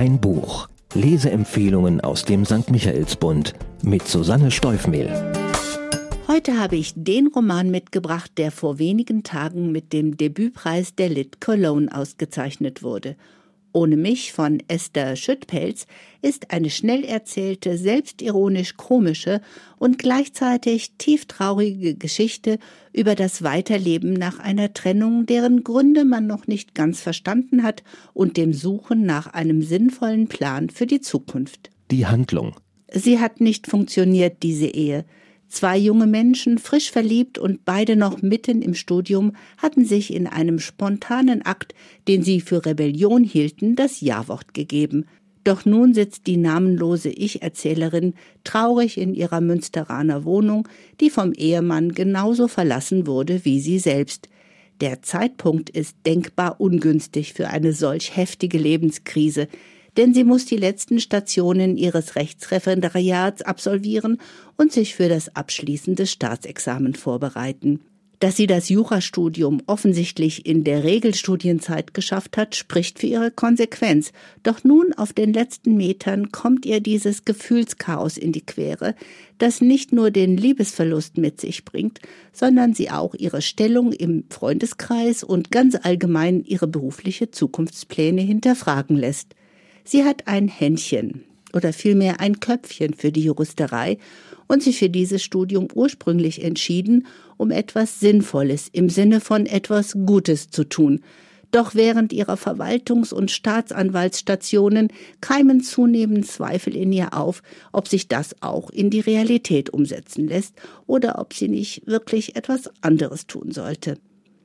Ein Buch. Leseempfehlungen aus dem St. Michaelsbund mit Susanne Steufmehl. Heute habe ich den Roman mitgebracht, der vor wenigen Tagen mit dem Debütpreis der Lit Cologne ausgezeichnet wurde. Ohne mich von Esther Schüttpelz ist eine schnell erzählte, selbstironisch komische und gleichzeitig tieftraurige Geschichte über das Weiterleben nach einer Trennung, deren Gründe man noch nicht ganz verstanden hat und dem Suchen nach einem sinnvollen Plan für die Zukunft. Die Handlung. Sie hat nicht funktioniert, diese Ehe. Zwei junge Menschen, frisch verliebt und beide noch mitten im Studium, hatten sich in einem spontanen Akt, den sie für Rebellion hielten, das Ja-Wort gegeben. Doch nun sitzt die namenlose Ich-Erzählerin traurig in ihrer Münsteraner Wohnung, die vom Ehemann genauso verlassen wurde wie sie selbst. Der Zeitpunkt ist denkbar ungünstig für eine solch heftige Lebenskrise, denn sie muss die letzten Stationen ihres Rechtsreferendariats absolvieren und sich für das abschließende Staatsexamen vorbereiten. Dass sie das Jurastudium offensichtlich in der Regelstudienzeit geschafft hat, spricht für ihre Konsequenz. Doch nun auf den letzten Metern kommt ihr dieses Gefühlschaos in die Quere, das nicht nur den Liebesverlust mit sich bringt, sondern sie auch ihre Stellung im Freundeskreis und ganz allgemein ihre berufliche Zukunftspläne hinterfragen lässt. Sie hat ein Händchen oder vielmehr ein Köpfchen für die Juristerei und sich für dieses Studium ursprünglich entschieden, um etwas Sinnvolles im Sinne von etwas Gutes zu tun. Doch während ihrer Verwaltungs- und Staatsanwaltsstationen keimen zunehmend Zweifel in ihr auf, ob sich das auch in die Realität umsetzen lässt oder ob sie nicht wirklich etwas anderes tun sollte.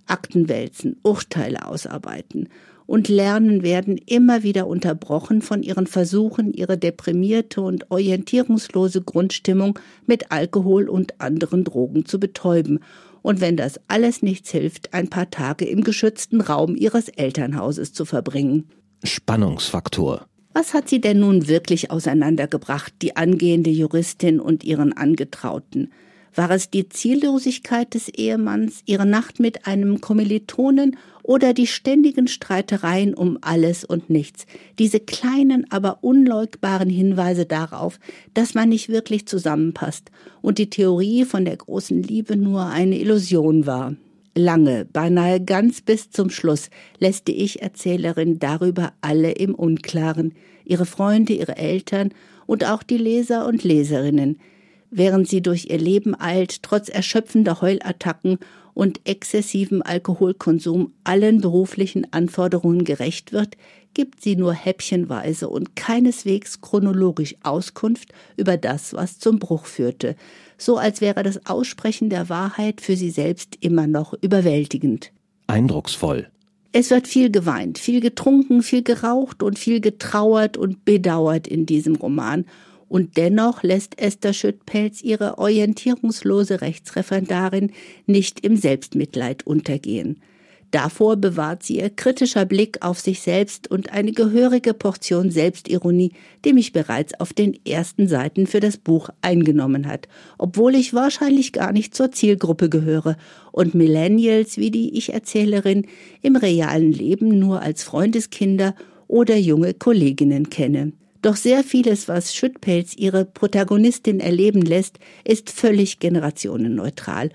Akten wälzen, Urteile ausarbeiten und Lernen werden immer wieder unterbrochen von ihren Versuchen, ihre deprimierte und orientierungslose Grundstimmung mit Alkohol und anderen Drogen zu betäuben und wenn das alles nichts hilft, ein paar Tage im geschützten Raum ihres Elternhauses zu verbringen. Spannungsfaktor. Was hat sie denn nun wirklich auseinandergebracht, die angehende Juristin und ihren Angetrauten? War es die Ziellosigkeit des Ehemanns, ihre Nacht mit einem Kommilitonen oder die ständigen Streitereien um alles und nichts, diese kleinen, aber unleugbaren Hinweise darauf, dass man nicht wirklich zusammenpasst und die Theorie von der großen Liebe nur eine Illusion war. Lange, beinahe ganz bis zum Schluss, lässt die Ich-Erzählerin darüber alle im Unklaren, ihre Freunde, ihre Eltern und auch die Leser und Leserinnen, während sie durch ihr Leben eilt, trotz erschöpfender Heulattacken und exzessivem Alkoholkonsum allen beruflichen Anforderungen gerecht wird, gibt sie nur häppchenweise und keineswegs chronologisch Auskunft über das, was zum Bruch führte, so als wäre das Aussprechen der Wahrheit für sie selbst immer noch überwältigend. Eindrucksvoll. Es wird viel geweint, viel getrunken, viel geraucht und viel getrauert und bedauert in diesem Roman, und dennoch lässt Esther Schüttpelz ihre orientierungslose Rechtsreferendarin nicht im Selbstmitleid untergehen. Davor bewahrt sie ihr kritischer Blick auf sich selbst und eine gehörige Portion Selbstironie, die mich bereits auf den ersten Seiten für das Buch eingenommen hat, obwohl ich wahrscheinlich gar nicht zur Zielgruppe gehöre und Millennials wie die Ich-Erzählerin im realen Leben nur als Freundeskinder oder junge Kolleginnen kenne. Doch sehr vieles, was Schüttpelz ihre Protagonistin erleben lässt, ist völlig generationenneutral.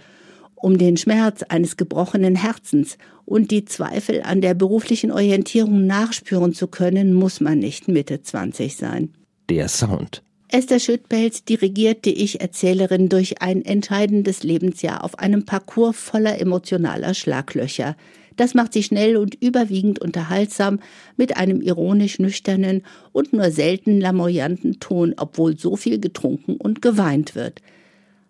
Um den Schmerz eines gebrochenen Herzens und die Zweifel an der beruflichen Orientierung nachspüren zu können, muss man nicht Mitte 20 sein. Der Sound. Esther Schüttpelz dirigiert die Ich-Erzählerin durch ein entscheidendes Lebensjahr auf einem Parcours voller emotionaler Schlaglöcher. Das macht sie schnell und überwiegend unterhaltsam mit einem ironisch nüchternen und nur selten lamoyanten Ton, obwohl so viel getrunken und geweint wird.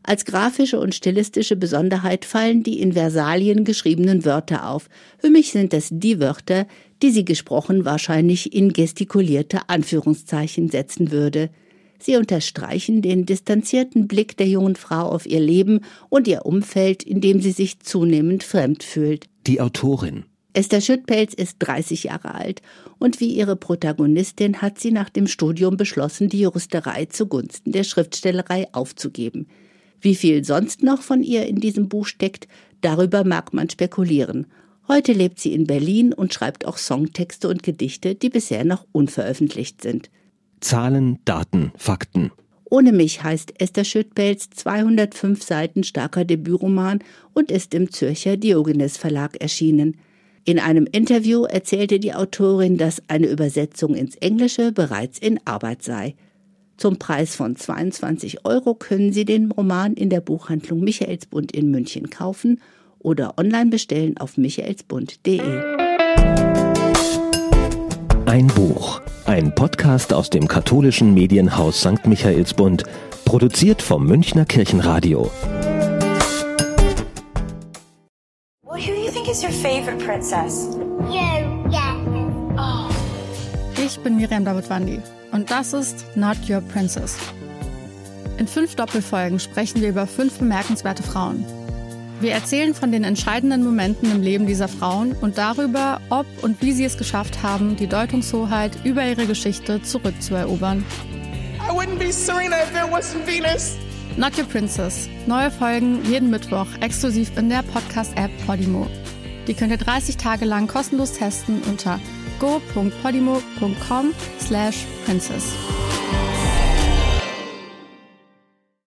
Als grafische und stilistische Besonderheit fallen die in Versalien geschriebenen Wörter auf. Für mich sind es die Wörter, die sie gesprochen wahrscheinlich in gestikulierte Anführungszeichen setzen würde. Sie unterstreichen den distanzierten Blick der jungen Frau auf ihr Leben und ihr Umfeld, in dem sie sich zunehmend fremd fühlt. Die Autorin. Esther Schüttpelz ist 30 Jahre alt und wie ihre Protagonistin hat sie nach dem Studium beschlossen, die Juristerei zugunsten der Schriftstellerei aufzugeben. Wie viel sonst noch von ihr in diesem Buch steckt, darüber mag man spekulieren. Heute lebt sie in Berlin und schreibt auch Songtexte und Gedichte, die bisher noch unveröffentlicht sind. Zahlen, Daten, Fakten. Ohne mich heißt Esther Schüttpelz 205 Seiten starker Debütroman und ist im Zürcher Diogenes Verlag erschienen. In einem Interview erzählte die Autorin, dass eine Übersetzung ins Englische bereits in Arbeit sei. Zum Preis von 22 Euro können Sie den Roman in der Buchhandlung Michaelsbund in München kaufen oder online bestellen auf michaelsbund.de. Ein Buch, ein Podcast aus dem katholischen Medienhaus St. Michaelsbund, produziert vom Münchner Kirchenradio. Well, who do you think is your favorite princess? You, yeah. Ich bin Miriam Davidwandi und das ist Not Your Princess. In fünf Doppelfolgen sprechen wir über fünf bemerkenswerte Frauen. Wir erzählen von den entscheidenden Momenten im Leben dieser Frauen und darüber, ob und wie sie es geschafft haben, die Deutungshoheit über ihre Geschichte zurückzuerobern. I wouldn't be Serena if it wasn't Venus. Not Your Princess. Neue Folgen jeden Mittwoch exklusiv in der Podcast-App Podimo. Die könnt ihr 30 Tage lang kostenlos testen unter go.podimo.com slash princess.